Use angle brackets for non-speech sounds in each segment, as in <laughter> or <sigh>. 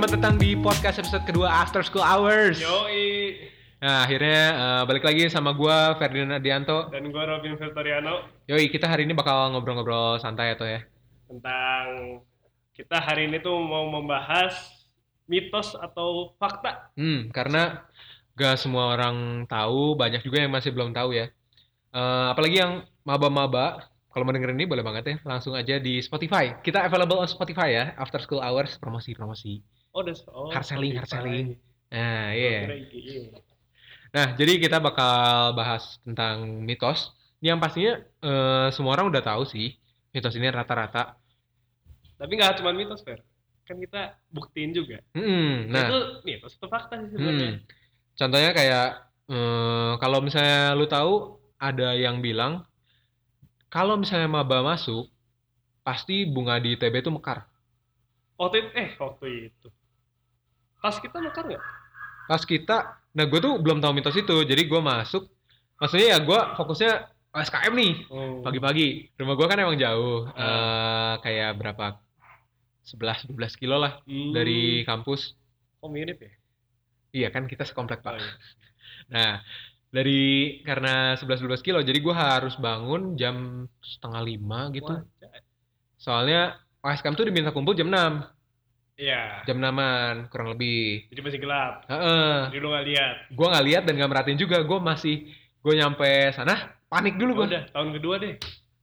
selamat datang di podcast episode kedua After School Hours. Yoi Nah, akhirnya eh, balik lagi sama gua Ferdinand Adianto. dan gue Robin Virtoriano Yoi, kita hari ini bakal ngobrol-ngobrol santai atau ya. tentang kita hari ini tuh mau membahas mitos atau fakta. Hmm, karena gak semua orang tahu, banyak juga yang masih belum tahu ya. Eh, apalagi yang maba-maba, kalau mau dengerin ini boleh banget ya, langsung aja di Spotify. Kita available on Spotify ya, After School Hours, promosi-promosi. Oh, udah oh, Hard selling, hard selling. Nah, iya. kira IG. Nah, jadi kita bakal bahas tentang mitos yang pastinya eh, semua orang udah tahu sih. Mitos ini rata-rata. Tapi nggak cuma mitos, Fer. Kan kita buktiin juga. Hmm, nah, Itu mitos atau fakta sih sebenarnya. hmm. contohnya kayak eh, kalau misalnya lu tahu ada yang bilang kalau misalnya maba masuk pasti bunga di ITB itu mekar. Waktu itu, eh waktu itu. Pas kita mekar nggak? Pas kita, nah gue tuh belum tahu mitos itu, jadi gue masuk. Maksudnya ya gue fokusnya SKM nih. Oh. pagi-pagi rumah gua kan emang jauh Ah. eh kayak berapa 11 12 kilo lah Hmm. dari kampus Oh mirip ya? iya kan kita sekomplek Oh, pak iya. <laughs> nah dari karena 11 12 kilo jadi gua harus bangun jam setengah lima gitu Wah, soalnya OSKM tuh diminta kumpul jam 6 Iya. jam 6an kurang lebih Jadi masih gelap. Heeh. Jadi lu nggak lihat. gua nggak lihat dan nggak merhatiin juga gua masih gue nyampe sana panik dulu gua Udah, tahun kedua deh.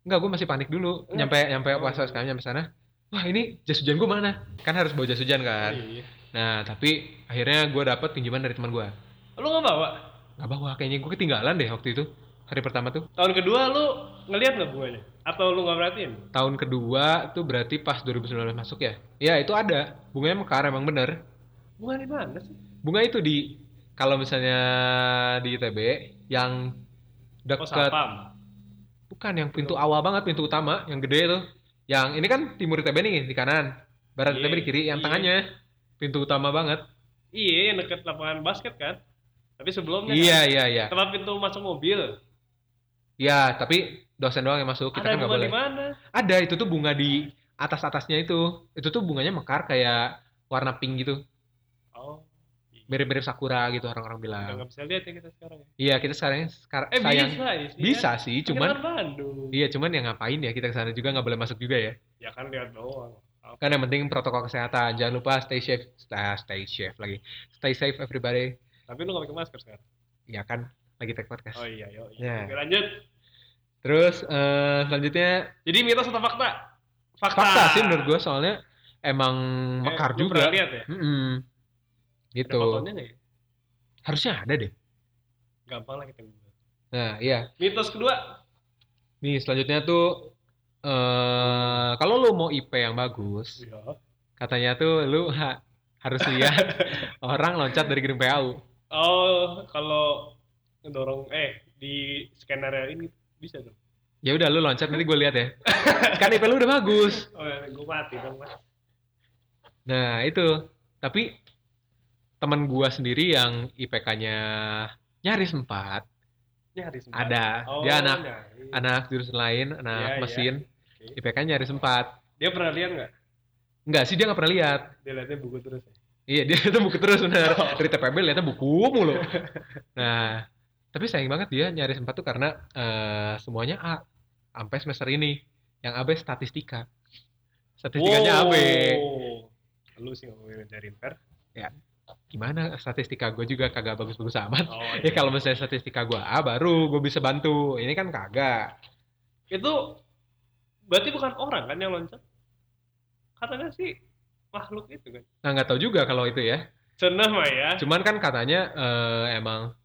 Enggak, gue masih panik dulu. Enggak. Nyampe nyampe Oh. pas OSKM nyampe sana. Wah, ini jas hujan gue mana? Kan harus bawa jas hujan kan. Iya. Nah, tapi akhirnya gue dapet pinjaman dari teman gue. Lu nggak bawa? Gak bawa, kayaknya gue ketinggalan deh waktu itu. Hari pertama tuh. Tahun kedua lu ngelihat nggak bunganya? Atau lu nggak perhatiin? Tahun kedua tuh berarti pas 2019 masuk ya. Ya, itu ada. Bunganya mekar emang bener. Bunga di mana sih? Bunga itu di kalau misalnya di ITB yang Oh, deket sapam. bukan yang pintu awal banget, pintu utama yang gede itu. Yang ini kan timur ITB nih di kanan, barat Iya, ITB di kiri, yang iya. tengahnya pintu utama banget. Iya, yang deket lapangan basket kan? Tapi sebelumnya Iya, kan, iya, iya. tempat pintu masuk mobil. Iya, tapi dosen doang yang masuk. Kita ada kan nggak bunga boleh. di mana? Ada, itu tuh bunga di atas-atasnya itu. Itu tuh bunganya mekar kayak warna pink gitu. Oh, Mirip-mirip sakura gitu orang-orang bilang. nggak bisa lihat ya kita sekarang. ya. Iya, kita sekarang sekarang Eh sayang bisa, ya, sih, bisa ya. sih, cuman kan Bandung. iya, cuman yang ngapain ya kita ke sana juga nggak boleh masuk juga ya. Ya kan lihat doang. Apa? Kan yang penting protokol kesehatan. Jangan lupa stay safe, ah, stay safe lagi. Stay safe everybody. Tapi lu nggak pakai masker sekarang. Ya kan lagi take podcast. Oh iya, yo. Ya. Oke, lanjut. Terus eh, selanjutnya Jadi mitos atau fakta? Fakta. fakta sih menurut gue soalnya emang Eh, mekar juga. pernah lihat ya? Mm-mm. Ada Gitu. fotonya ya? Harusnya ada deh. Gampang lah kita. Nah, iya. Mitos kedua. Nih, selanjutnya tuh eh kalau lu mau IP yang bagus, Iya. katanya tuh lu ha- harus lihat <laughs> orang loncat dari gedung PAU. Oh, kalau ngedorong eh di skenario ini bisa dong. Ya udah lu loncat nanti gue lihat ya. <laughs> kan IP lu udah bagus. Oh, gue mati dong, Mas. Nah, itu. Tapi teman gua sendiri yang IPK-nya nyaris 4, Ini hari Senin. ada. Oh, Dia anak anak jurusan lain, anak iya. mesin. Oke. IPK nyaris 4. Dia pernah lihat nggak? Enggak sih dia nggak pernah lihat. Dia lihatnya buku terus ya. Iya, dia itu buku terus benar. Oh. Dari TPB lihatnya buku mulu. <laughs> Nah, tapi sayang banget dia nyaris 4 tuh karena eh, semuanya A. Sampai semester ini. Yang AB statistika. Statistikanya AB. Oh. Lu sih mau ngajarin per? Gimana statistika gue juga kagak bagus-bagus amat. Oh, <laughs> Ya kalau misalnya statistika gue A baru gue bisa bantu. Ini kan kagak. itu berarti bukan orang kan yang loncat? Katanya sih makhluk itu kan. Nah nggak tahu juga kalau itu ya. Cenah mah ya. Cuman kan katanya eh, emang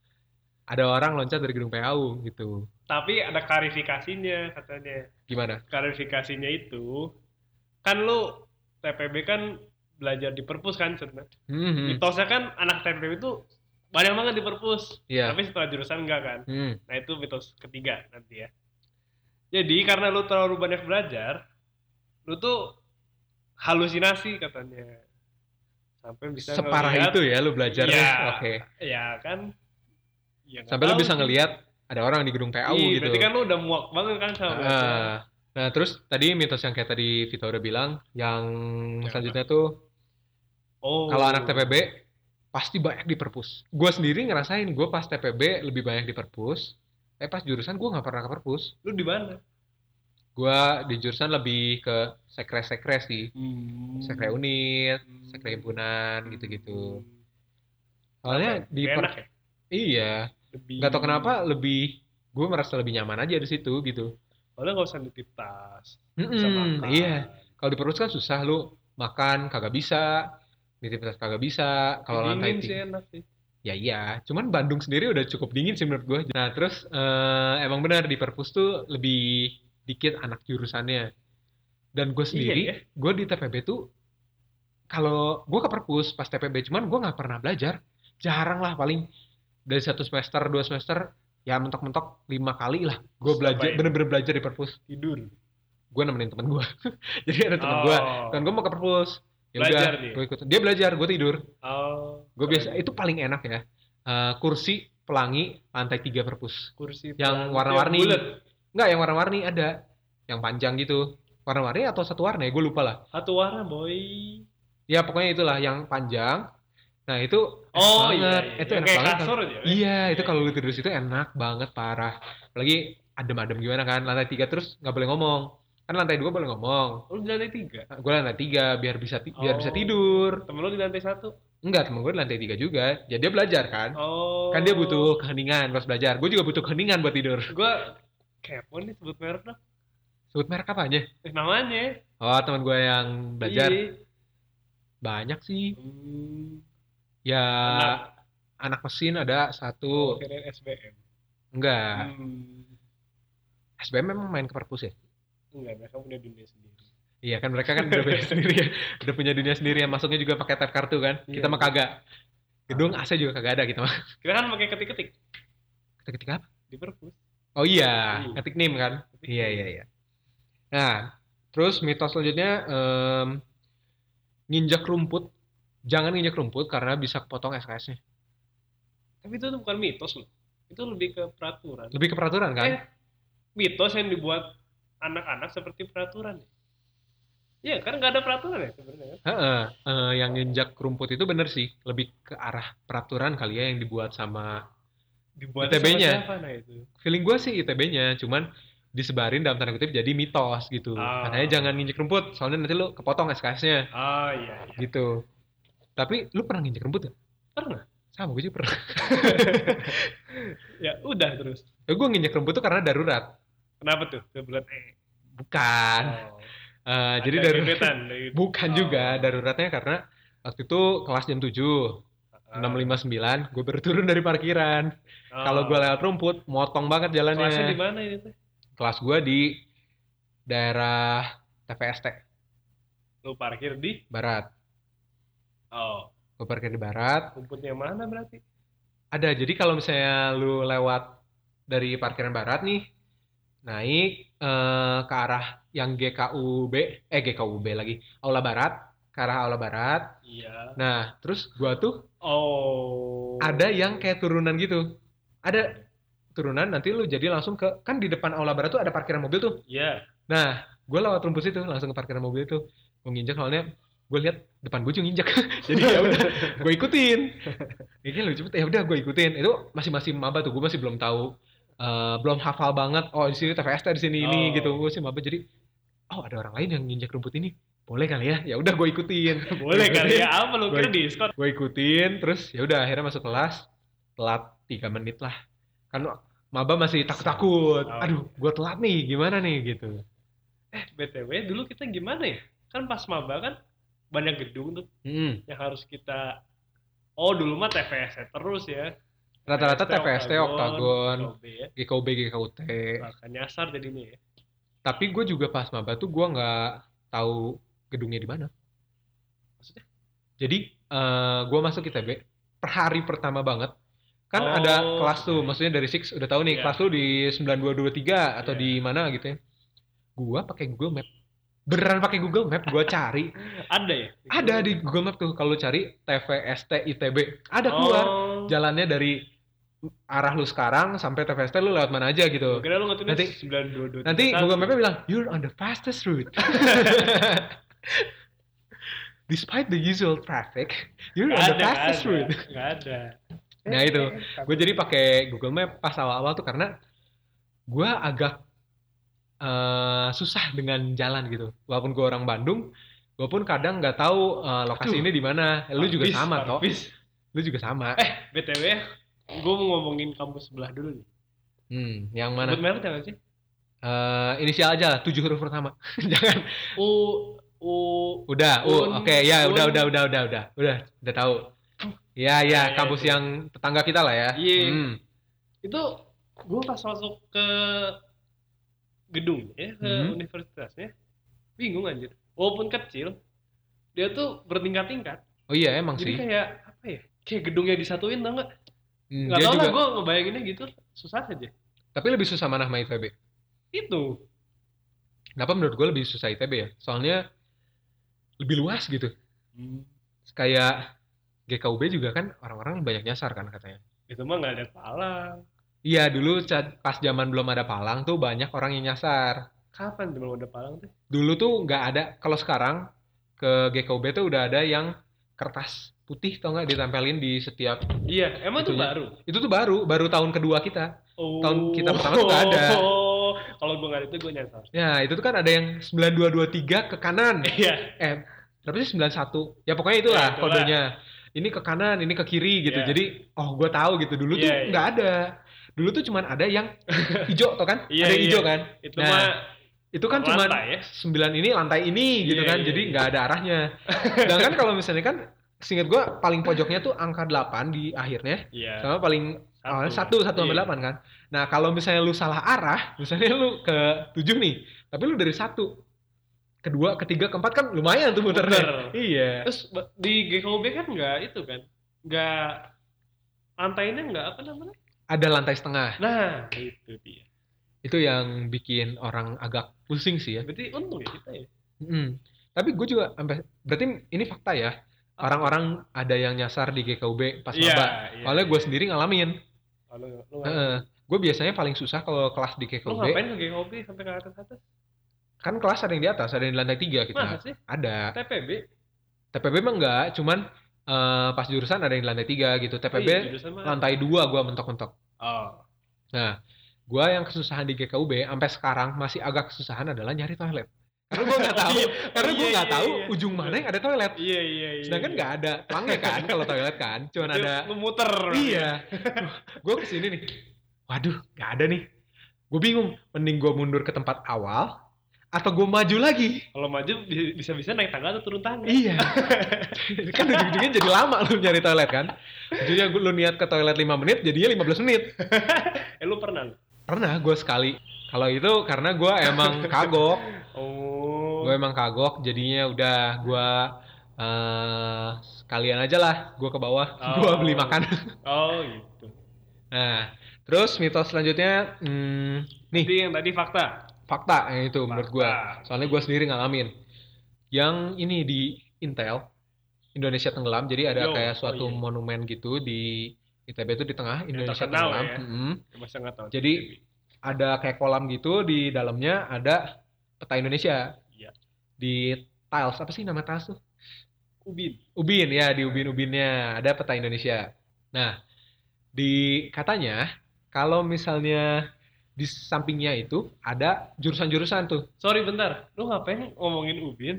ada orang loncat dari gedung PAU gitu. Tapi ada klarifikasinya katanya. Gimana? Klarifikasinya itu kan lu TPB kan belajar di perpus kan Cenah. Hmm, Mitosnya kan anak TPB itu banyak banget di perpus. Iya. Tapi setelah jurusan enggak kan. Hmm. Nah itu mitos ketiga nanti ya. Jadi karena lu terlalu banyak belajar, lu tuh halusinasi katanya. Sampai bisa Separah ngeliat- itu ya lu belajarnya. Iya. Oke. Ya kan. Ya, Sampai lu tahu bisa ngelihat ada orang di gedung PAU Iya, gitu. Berarti kan lu udah muak banget kan sama. Ah. Nah, terus tadi mitos yang kayak tadi Vito udah bilang, yang Yang selanjutnya tuh Oh. Kalau anak TPB pasti banyak di perpus. Gue sendiri ngerasain gue pas TPB lebih banyak di perpus. Eh pas jurusan gue nggak pernah ke perpus. Lu di mana? Gue di jurusan lebih ke sekre-sekre sih. Hmm. Sekre unit, Hmm. sekre himpunan gitu-gitu. Hmm. Soalnya ya? di per- enak ya? iya, Lebih nggak tau kenapa lebih gue merasa lebih nyaman aja di situ gitu. Soalnya nggak usah nitip tas, bisa Mm-mm, makan. iya. Kalau di perpus kan susah lu makan kagak bisa, nitip tas kagak bisa. Kalau lantai Dingin sih tiga, enak sih. ya iya. Cuman Bandung sendiri udah cukup dingin sih menurut gue. Nah terus eh, emang benar di perpus tuh lebih dikit anak jurusannya. Dan gue sendiri, ya? gue di TPB tuh kalau gue ke perpus pas TPB, cuman gue nggak pernah belajar. Jarang lah paling dari satu semester dua semester ya mentok-mentok lima kali lah. Gue belajar bener-bener belajar di perpus. Tidur. gue nemenin temen gue <laughs> jadi ada temen gue Oh. dan gue mau ke perpus. Ya Belajar udah dia? gue ikut. Dia belajar gue tidur. Oh. gue biasa itu paling enak ya. Eh, kursi pelangi lantai tiga perpus. Kursi yang warna-warni. Enggak yang warna-warni ada. Yang panjang gitu. Warna-warni atau satu warna ya? Gue lupa lah. Satu warna boy. ya pokoknya itulah. Yang panjang nah itu enak Oh iya, banget. iya. itu Yang enak kayak banget kasur aja. ya? iya itu Iya, kalau iya. lu tidur di situ enak banget parah apalagi adem-adem gimana kan lantai tiga terus nggak boleh ngomong kan lantai dua boleh ngomong Lu di lantai tiga. gue lantai tiga biar bisa ti- biar bisa Oh. tidur Temen lu di lantai satu. enggak temen gue di lantai tiga juga jadi dia belajar kan Oh. kan dia butuh keheningan pas belajar gue juga butuh keheningan buat tidur Gua kepo nih sebut merek dong. sebut merek apanya Eh, namanya. oh teman gue yang belajar Iya. banyak sih Hmm. Ya Anak. anak mesin ada Oh, satu kirain SBM. enggak Hmm. SBM memang main ke perpus ya Enggak, mereka punya dunia sendiri. iya kan mereka kan udah beda <laughs> sendiri ya udah punya dunia sendiri yang masuknya juga pakai tap kartu kan kita Iya. mah kagak gedung AC juga kagak ada kita mah Kita kan pakai ketik-ketik ketik apa di perpus. oh iya Iya. ketik nim kan Ketik iya iya iya nah terus mitos selanjutnya em, nginjak rumput jangan nginjak rumput karena bisa potong SKS-nya Tapi itu tuh bukan mitos loh. Itu lebih ke peraturan. lebih ke peraturan kan Eh, mitos yang dibuat anak-anak seperti peraturan. Iya kan nggak ada peraturan ya sebenarnya. Heeh, eh, yang nginjak rumput itu bener sih, lebih ke arah peraturan kali ya yang dibuat sama Dibuat ITB-nya. nah itu? feeling gue sih ITB-nya, cuman disebarin dalam tanda kutip jadi mitos gitu. Ah. Katanya jangan nginjek rumput, soalnya nanti lu kepotong SKS-nya Oh iya, iya. gitu. Tapi lu pernah nginjek rumput gak? Pernah. Sama gue juga pernah. <laughs> Ya udah terus. gue nginjek rumput tuh karena darurat. Kenapa tuh? Ke bulan E. Bukan. Oh. Eh, jadi darurat. <laughs> Bukan Oh. juga daruratnya karena waktu itu kelas jam 7, Ah. 6.59, gue baru turun dari parkiran. Oh. Kalau gue lewat rumput, motong banget jalannya. kelasnya di mana ini teh? kelas gue di daerah TPST Lu parkir di? Barat. Oh. Gue parkir di Barat. Rumputnya mana berarti? Ada, jadi kalau misalnya lu lewat dari parkiran Barat nih, naik eh, ke arah yang GKUB, eh GKUB lagi, Aula Barat, ke arah Aula Barat. Iya. Nah, terus gua tuh Oh. ada yang kayak turunan gitu. Ada turunan, nanti lu jadi langsung ke, kan di depan Aula Barat tuh ada parkiran mobil tuh. Iya. Nah, gue lewat rumput itu langsung ke parkiran mobil itu. Gue nginjek soalnya gue lihat depan gue juga nginjek. <laughs> Jadi ya udah, gue ikutin. <laughs> Ini lucu banget. Ya udah gue ikutin. Itu masih masih maba tuh. Gue masih belum tahu eh, belum hafal banget. Oh, di sini TVST di sini ini Oh. gitu. Gue sih maba jadi oh, ada orang lain yang nginjek rumput ini. Boleh kali ya? Ya udah gue ikutin. <laughs> Boleh kali ya apa lu kira Gua- diskon? Gue ikutin terus ya udah akhirnya masuk kelas. Telat 3 menit lah. Kan maba masih takut-takut. Oh. Aduh, gue telat nih. Gimana nih gitu. Eh, BTW dulu kita gimana ya? Kan pas maba kan banyak gedung tuh Hmm. yang harus kita Oh, dulu mah TPS terus ya. Rata-rata TPST, Oktagon, ya. GKUB, GKUT. Bahkan nyasar jadinya ya. Tapi gue juga pas maba tuh gue nggak tahu gedungnya di mana. Maksudnya? Jadi eh gue masuk ITB per hari pertama banget. Kan Oh, ada kelas tuh, oke. maksudnya dari Six udah tahu nih Iya. kelas lu di 9223 atau Iya. di mana gitu ya. Gue pakai Google Map. Beneran pakai Google Map, gue cari. Ada ya? ada di Google Map tuh kalau cari TVST ITB. Ada keluar Oh. jalannya dari arah lu sekarang sampai TVST lu lewat mana aja gitu. Kira lu Nanti- 9223. Nanti Google Map-nya bilang, you're on the fastest route. <laughs> despite the usual traffic, you're Nggak on the ada, nggak fastest ada, route. nggak ada. Nah, Eh, itu. eh, Gue jadi pakai Google Map pas awal-awal tuh karena gue agak eh, susah dengan jalan gitu. Walaupun gue orang Bandung, gue pun kadang nggak tahu eh, lokasi Aduh. ini di mana. Lu juga sama toh. Lu juga sama. Eh, BTW, gue mau ngomongin kampus sebelah dulu nih. Hmm, yang mana? Sebut merek sih? Eh, inisial aja, tujuh huruf pertama. <laughs> Jangan. U, U, Udah, uh, Un- oke, ya udah, Un. udah, udah, udah, udah, udah, udah tahu. Ya, ya, Ya, kampus itu. yang tetangga kita lah ya. Iya. Hmm. itu gue pas masuk ke gedung ya, ke Hmm. universitasnya, bingung anjir. Walaupun kecil, dia tuh bertingkat-tingkat. Oh iya, emang Jadi sih. kayak apa ya? Kayak gedungnya disatuin tau nggak? Hmm, Nggak dia tau juga, lah gue ngebayanginnya gitu, susah aja. tapi lebih susah mana sama ITB? Itu. Kenapa menurut gue lebih susah ITB ya? Soalnya lebih luas gitu. Kayak GKUB juga kan orang-orang banyak nyasar kan katanya. Itu mah nggak ada palang. Iya, dulu pas zaman belum ada palang tuh banyak orang yang nyasar. Kapan belum ada palang tuh? Dulu tuh nggak ada, kalau sekarang ke GKUB tuh udah ada yang kertas putih tau nggak ditempelin di setiap Iya, emang itu baru. itu tuh baru baru tahun kedua kita Oh. Tahun kita pertama tuh nggak ada. Oh, <laughs> kalau gue nggak ada itu gue nyasar. ya itu tuh kan ada yang 9223 ke kanan Iya. eh berapa sih 91 ya pokoknya itulah Ya, itulah. kodenya ini ke kanan ini ke kiri gitu Iya. jadi oh gue tahu gitu dulu tuh Iya, nggak ada dulu tuh cuman ada yang <laughs> hijau tau kan Iya, ada iya. hijau kan Itu Nah, mah itu kan lantai ya. sembilan ini lantai ini gitu Iya, kan iya, jadi iya. nggak ada arahnya <laughs> sedangkan kalau misalnya kan seingat gue paling pojoknya tuh angka 8 di akhirnya Iya. sama paling awalnya satu satu sampai Iya. delapan kan nah kalau misalnya lu salah arah misalnya lu ke tujuh nih tapi lu dari satu kedua ketiga keempat kan lumayan tuh muternya Muter. iya Terus di GKUB kan nggak itu kan, nggak lantainya nggak apa namanya? Ada lantai setengah Nah itu dia. itu yang bikin orang agak pusing sih ya Berarti untung ya kita ya. Mm. tapi gue juga sampai berarti ini fakta ya orang-orang ada yang nyasar di GKUB pas Iya, maba iya, soalnya gue iya. sendiri ngalamin Kalau lu, gue biasanya paling susah kalau kelas di lu GKUB ngapain ke GKUB sampai ke atas atas? kan kelas ada yang di atas ada yang di lantai tiga kita Masa sih? ada TPB? TPB mah enggak, cuman eh, pas jurusan ada yang di lantai tiga gitu. TPB Oh, iya, lantai dua gua mentok-mentok. Oh. Nah, gua yang kesusahan di GKUB sampai sekarang masih agak kesusahan adalah nyari toilet. Karena gua nggak <laughs> tahu, Iya. karena gua iya, nggak iya, tahu ujung mana yang ada toilet. Iya iya iya. Sedangkan nggak ada pelangnya kan kalau toilet kan, <laughs> cuman ada. Lu muter. Iya, <laughs> gua ke sini nih. Waduh, nggak ada nih. Gue bingung, mending gua mundur ke tempat awal atau gue maju lagi. Kalau maju bi- bisa-bisa naik tangga atau turun tangga. Iya. <laughs> kan ujung-ujungnya jadi lama lu nyari toilet kan. Gua- lu niat ke toilet 5 menit, jadinya 15 menit. <laughs> Eh lu pernah? Pernah gue sekali. Kalau itu karena gue emang kagok. Oh. Gue emang kagok, jadinya udah gue eh sekalian aja lah gue ke bawah, <laughs> gue Oh. beli makan. Oh gitu. Nah, terus mitos selanjutnya, hmm, nih Jadi yang tadi fakta. Fakta yang itu menurut gue. Fakta. Soalnya gue sendiri ngalamin. Yang ini di Intel, Indonesia tenggelam, jadi ada Yo, kayak oh suatu iya. monumen gitu di ITB itu di tengah Indonesia terkenal tenggelam. ya. Tahu. Jadi, Ada kayak kolam gitu di dalamnya ada peta Indonesia. Iya. Di tiles apa sih nama tiles tuh? Ubin. Ubin ya di ubin-ubinnya ada peta Indonesia. Nah, di katanya kalau misalnya di sampingnya itu ada jurusan-jurusan tuh. Sorry bentar. Lu ngapain ngomongin Ubin?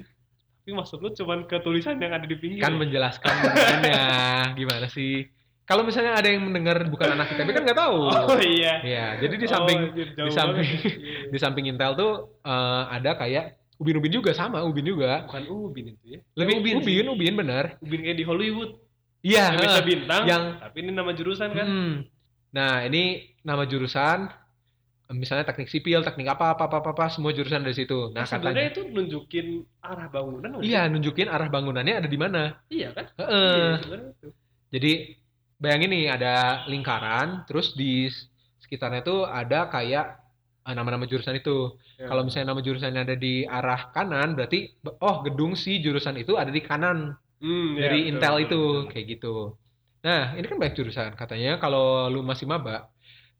Tapi maksud lu cuman ke tulisan yang ada di pinggir. kan menjelaskan bentukannya <laughs> gimana sih kalau misalnya ada yang mendengar bukan anak ITB kan nggak tahu Oh iya. ya jadi di Oh, samping jauh di samping banget. <laughs> Iya. di samping Intel tuh eh, ada kayak ubin-ubin juga sama ubin juga Bukan Ubin itu ya. lebih Ya, ubin sih. ubin, bener Ubin kayak di Hollywood. iya Yang bisa heeh. bintang. yang- Tapi ini nama jurusan kan. Hmm. nah ini nama jurusan misalnya teknik sipil teknik apa apa apa apa, apa, semua jurusan dari situ nah Nah, sebenarnya katanya itu nunjukin arah bangunan. iya sih? nunjukin arah bangunannya ada di mana Iya kan? Heeh. Iya, sebenarnya itu. Jadi bayangin nih ada lingkaran, terus di sekitarnya tuh ada kayak eh, nama-nama jurusan itu. Ya. Kalau misalnya nama jurusannya ada di arah kanan, berarti oh gedung si jurusan itu ada di kanan Hmm, ya, dari betul, Intel betul, itu betul. kayak gitu. Nah ini kan banyak jurusan. Katanya kalau lu masih maba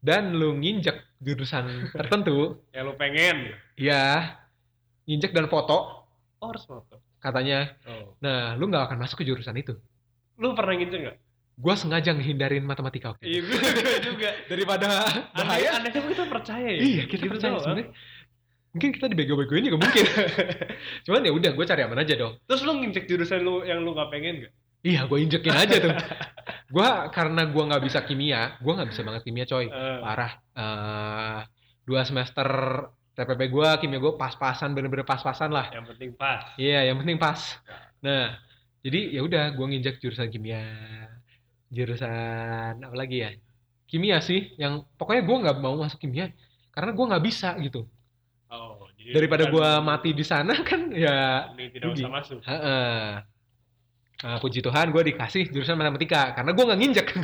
dan lu nginjek jurusan tertentu, Ya lu pengen. ya nginjek dan foto, Oh, harus foto. katanya. Oh. Nah, lu nggak akan masuk ke jurusan itu. Lu pernah ngincer nggak? Gua sengaja ngehindarin matematika waktu Iya, itu. gue juga. <laughs> Daripada Aneh, bahaya. anehnya kita percaya ya. Iya, kita Gitu percaya sebenarnya. Mungkin kita dibego-begoin juga mungkin. <laughs> Cuman ya udah, gue cari aman aja dong. Terus lu nginjek jurusan lu yang lu gak pengen gak? Iya, gue injekin aja tuh. <laughs> Gua karena gua nggak bisa kimia, gua nggak bisa banget kimia coy. Eh, Parah. Eh, dua semester TPB gua, kimia gua pas-pasan, bener-bener pas-pasan lah. yang penting pas. Iya, yang penting pas. Nah, jadi ya udah, gua nginjek jurusan kimia, jurusan apa lagi ya? Kimia sih, yang pokoknya gua nggak mau masuk kimia karena gua nggak bisa gitu. Oh, jadi Daripada gua mati di sana kan ya ini tidak rugi. usah masuk. Heeh. Nah, puji Tuhan gue dikasih jurusan matematika karena gue nggak nginjek. <laughs>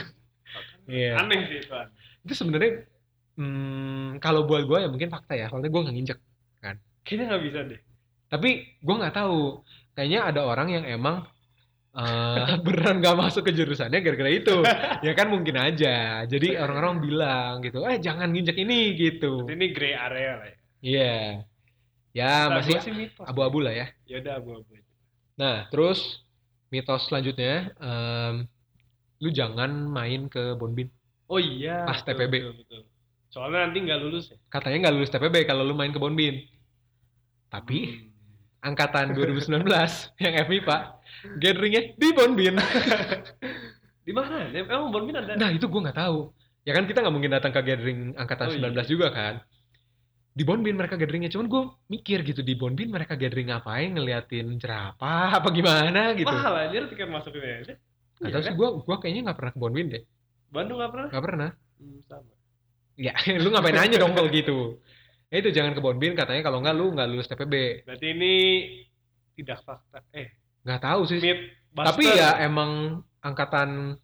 Iya. Aneh sih itu. Itu sebenarnya hmm, kalau buat gue ya mungkin fakta ya, soalnya gue nggak nginjek. Kayaknya gak bisa deh. Tapi gue nggak tahu. Kayaknya ada orang yang emang eh, <laughs> beneran nggak masuk ke jurusannya gara-gara itu. <laughs> ya kan mungkin aja. Jadi orang-orang bilang gitu, eh jangan nginjek ini gitu. Berarti ini gray area lah ya. Iya. Ya Nah, masih abu-abu lah ya. Ya udah abu-abu aja. Nah, terus mitos selanjutnya, em, lu jangan main ke Bonbin. Oh iya. Pas betul, TPB. Betul, betul. Soalnya nanti nggak lulus ya. Katanya nggak lulus TPB kalau lu main ke Bonbin. Tapi Hmm. angkatan <laughs> 2019 yang FMIPA, gatheringnya di Bonbin. <laughs> Di mana? Emang Bonbin ada? Nah, itu gue nggak tahu. Ya kan kita nggak mungkin datang ke gathering angkatan Oh, iya. 19 juga kan. Di Bonbin mereka gatheringnya, cuman gue mikir gitu di Bonbin mereka gathering ngapain ngeliatin jerapah <laughs> apa gimana gitu. Mahal aja tiket masuknya. Gak Iya kan? sih gue gua kayaknya nggak pernah ke Bonbin deh. Bandung nggak pernah? Nggak pernah. Hmm, sama. Ya, <laughs> lu ngapain aja dong kalau <laughs> gitu. Ya itu jangan ke Bonbin katanya kalau nggak lu nggak lulus TPB. Berarti ini tidak fakta. Eh, Nggak tahu sih. Tapi ya emang angkatan,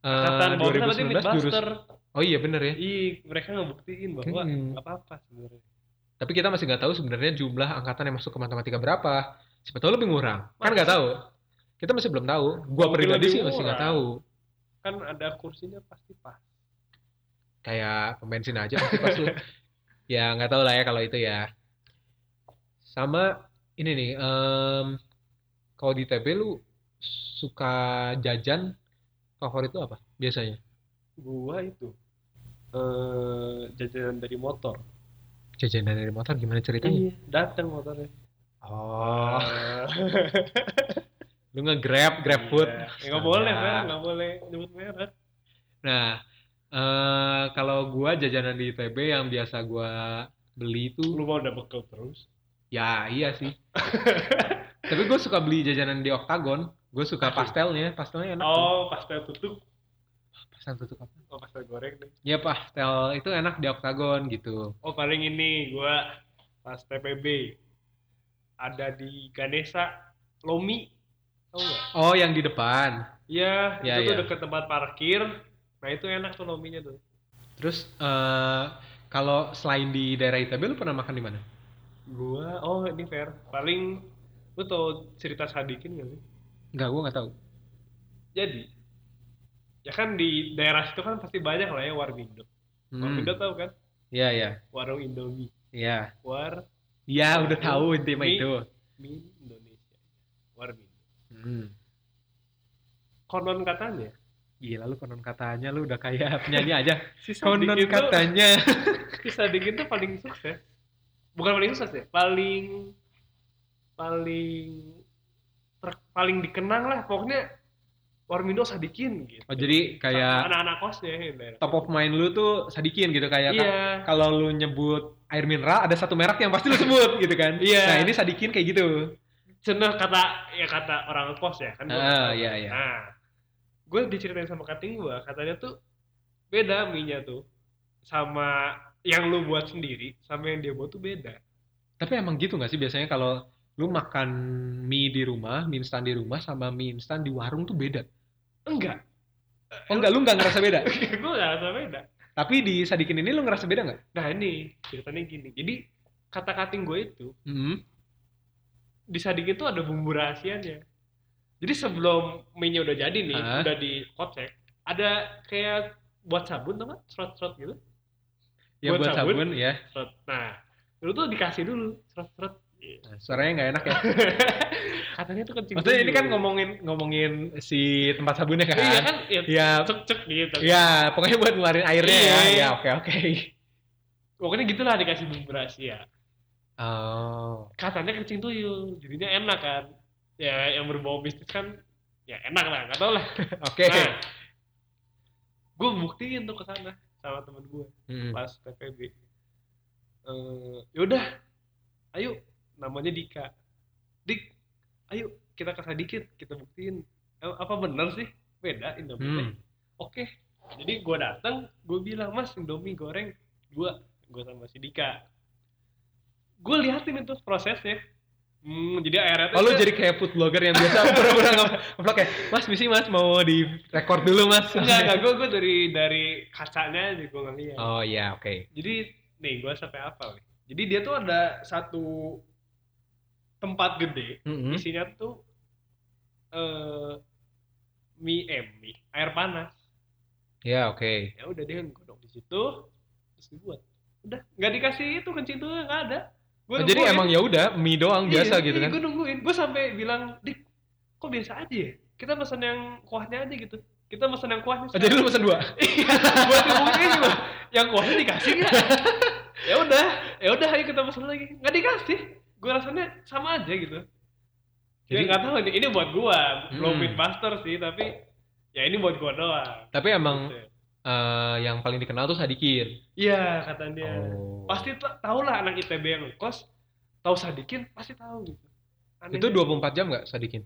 eh, Angkatan berarti 2019 myth jurus. Oh iya bener ya. Ih, mereka ngebuktiin bahwa Hmm. nggak apa-apa sebenarnya. Tapi kita masih nggak tahu sebenarnya jumlah angkatan yang masuk ke matematika berapa. Siapa tahu lebih murah. Kan nggak tahu. Kita masih belum tahu. Gua pribadi sih masih nggak tahu. Kan ada kursinya pasti pas. Kayak pembensin aja pasti pas lu. <laughs> Ya nggak tahu lah ya kalau itu ya. Sama ini nih, em, kalau di TB lu suka jajan favorit lu apa biasanya? Gua itu eh jajanan dari motor. Jajanan dari motor gimana ceritanya? Iya, datang motornya. Oh, <laughs> lu nge-grab, grab food. iya. Ya, nggak boleh, kan? Nggak boleh nyebut merek. Nah, eh kalau gua jajanan di ITB yang biasa gua beli itu Lu mau udah bekal terus. ya iya sih. <laughs> Tapi gue suka beli jajanan di Octagon. Gue suka pastelnya, pastelnya enak. tuh. Oh, pastel tutup. Pastel tutup apa? Oh, pastel goreng deh. Ya pastel itu enak di Octagon gitu. Oh, paling ini gua pas TPB ada di Ganesha Lomi. Tahu nggak? Oh, yang di depan. Iya, Ya, itu tuh ya. deket tempat parkir. Nah, itu enak tuh Lominya tuh. Terus eh kalau selain di daerah ITB lu pernah makan di mana? Gua, oh ini fair. Paling lu tau cerita Sadikin gak sih? Enggak, gua nggak tahu. Jadi, ya kan di daerah situ kan pasti banyak lah ya warmindo. Hmm. Warmindo tahu kan? Iya, iya. Warung Indomie. Iya. War Iya, udah tahu inti mah itu. Mie Indonesia. Warmindo. Hmm. Konon katanya, Gila lu konon katanya lu udah kayak <laughs> penyanyi aja. si Konon tuh, katanya. <laughs> si Sadikin tuh paling sukses. Bukan paling sukses ya, paling paling ter- paling dikenang lah pokoknya Warmindo Sadikin gitu. Oh, jadi kayak anak-anak kosnya ya, top of mind lu tuh Sadikin gitu kayak Iya. kalau lu nyebut air mineral ada satu merek yang pasti lu sebut <laughs> gitu kan. Iya. Nah, ini Sadikin kayak gitu. Cenah kata ya kata orang kos ya kan. Ah, iya, iya. Nah, gue diceritain sama kating gue katanya tuh beda mie-nya tuh sama yang lu buat sendiri sama yang dia buat tuh beda. Tapi emang gitu nggak sih biasanya kalau lu makan mie di rumah, mie instan di rumah sama mie instan di warung tuh beda. Enggak. Oh enggak, lu <laughs> nggak ngerasa beda. gue gak rasa beda. Tapi di Sadikin ini lu ngerasa beda nggak? Nah ini ceritanya gini. Jadi kata kating gue itu Hmm. di Sadikin tuh ada bumbu rahasianya. Jadi sebelum mie-nya udah jadi nih, Ah. udah dikocek, ada kayak buat sabun tuh kan, serot-serot gitu. Ya Buat buat sabun? sabun, ya. Serot. Nah, lu tuh dikasih dulu serot-serot. Nah, suaranya nggak enak ya. <laughs> katanya tuh kencing Maksudnya ini kan ngomongin ngomongin si tempat sabunnya kan? iya kan ya, Iya. cek cek gitu Ya, pokoknya buat ngeluarin airnya ya. Iya. Ya, oke oke. pokoknya gitulah dikasih bumbu rahasia Oh. katanya kencing tuyul jadinya enak kan ya yang berbau mistis kan ya enak lah nggak tau lah <laughs> Oke. nah gue buktiin tuh ke sana sama temen gue Hmm. pas PPB eh yaudah ayo namanya Dika Dik ayo kita kasih dikit kita buktiin Eh, apa bener sih beda Indomie Hmm. oke jadi gue datang gue bilang mas Indomie goreng gue gue sama si Dika gue liatin itu prosesnya hmm, jadi tuh Oh, lu kan- jadi kayak food blogger yang biasa <laughs> pura-pura nge-vlog ya. Mas, misi Mas mau di record dulu, Mas. enggak enggak gue dari dari kacanya aja gue ngeliat Oh iya, oke. jadi nih gue sampai apa nih jadi dia tuh ada satu tempat gede Mm-mm. isinya tuh eh mie eh mie air panas Ya, oke. ya udah dia godok di situ terus dibuat udah nggak dikasih itu kencing tuh nggak ada Gua Oh, jadi emang ya udah mie doang biasa gitu kan? gue nungguin gue sampai bilang dik kok biasa aja ya kita pesan yang kuahnya aja gitu kita pesan yang kuahnya Oh, jadi lu pesen dua? <laughs> Iya, buat dibuktiin gitu. Yang kuahnya dikasih nggak? <laughs> ya udah, ya udah ayo kita pesan lagi. Nggak dikasih. Gue rasanya sama aja gitu. Jadi Jadi- nggak tahu ini, ini buat belum Hmm. Mythbuster sih, tapi ya ini buat gua doang. Tapi emang Gitu. eh, yang paling dikenal tuh Sadikin. Iya katanya. Oh. Pasti ta- tahu lah anak ITB yang ngekos, tahu Sadikin pasti tahu gitu. Anehnya. Itu 24 jam nggak Sadikin?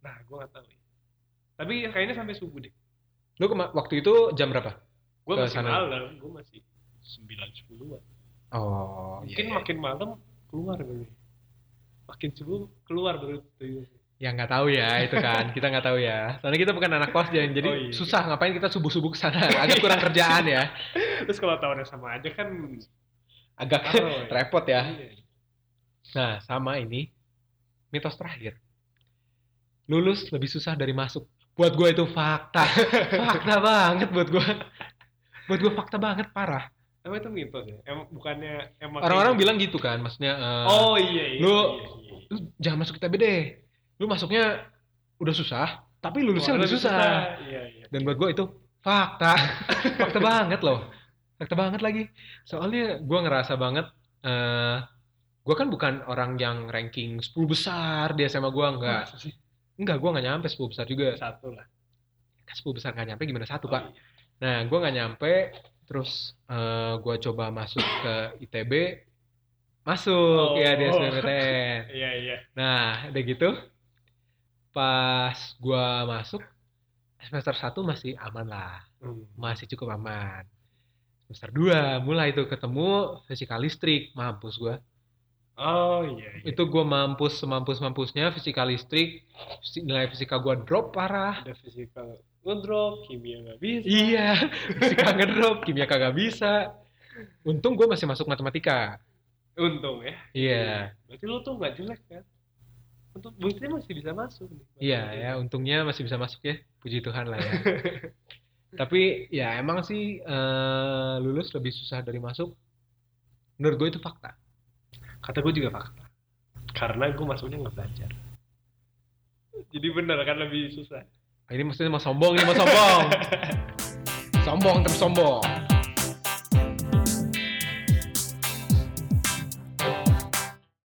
Nah, gua nggak tahu. ya. Tapi kayaknya sampai subuh deh. Lu waktu itu jam berapa? Gua Ke masih sana. malam, gua masih 9 10 Oh, mungkin iya. makin malam keluar kali makin subuh keluar baru tuyul Ya nggak tahu ya itu kan, kita nggak tahu ya. Soalnya kita bukan anak kos jadi, jadi Oh, iya. susah ngapain kita subuh-subuh ke sana. Agak kurang kerjaan ya. terus kalau tahunnya sama aja kan Agak ya. repot ya. iya. Nah, sama ini mitos terakhir. Lulus lebih susah dari masuk. Buat gue itu fakta. fakta banget buat gue. Buat gue fakta banget parah. emang itu mitos ya emang bukannya emang Orang-orang kayak bilang gitu kan, maksudnya gitu? eh, oh iya iya lu- iya, iya. lu jangan masuk ITB deh. Lu masuknya udah susah, tapi lulusnya Wah, lebih susah. iya iya Dan buat gue itu fakta. <laughs> fakta banget loh. Fakta banget lagi. Soalnya gue ngerasa banget eh gue kan bukan orang yang ranking 10 besar di SMA gue enggak. Masa sih? Enggak, gue nggak nyampe 10 besar juga. satu lah Kan 10 besar nggak nyampe gimana satu, Oh, Pak? iya. Nah, gue nggak nyampe. Terus eh gue coba masuk ke ITB. Masuk ya di Oh. SBMPTN. <laughs> iya iya Nah, udah gitu. Pas gue masuk, semester 1 masih aman lah. Hmm. Masih cukup aman. Semester 2 mulai tuh ketemu fisika listrik. Mampus gue. oh iya iya Itu gue mampus semampus-mampusnya fisika listrik. Nilai fisika gue drop parah. ada physical ngedrop kimia nggak bisa Iya, <laughs> fisika ngedrop, kimia kagak bisa. Untung gue masih masuk matematika. Untung ya Iya, berarti lu tuh nggak jelek kan untuk buktinya masih bisa masuk nih iya ya, untungnya masih bisa masuk ya. Puji Tuhan lah ya. <laughs> Tapi ya emang sih eh, lulus lebih susah dari masuk. Menurut gue itu fakta. kata gue juga fakta karena gue masuknya nggak belajar jadi bener kan lebih susah Ini maksudnya mau sombong, ini mau sombong. <laughs> sombong terus sombong.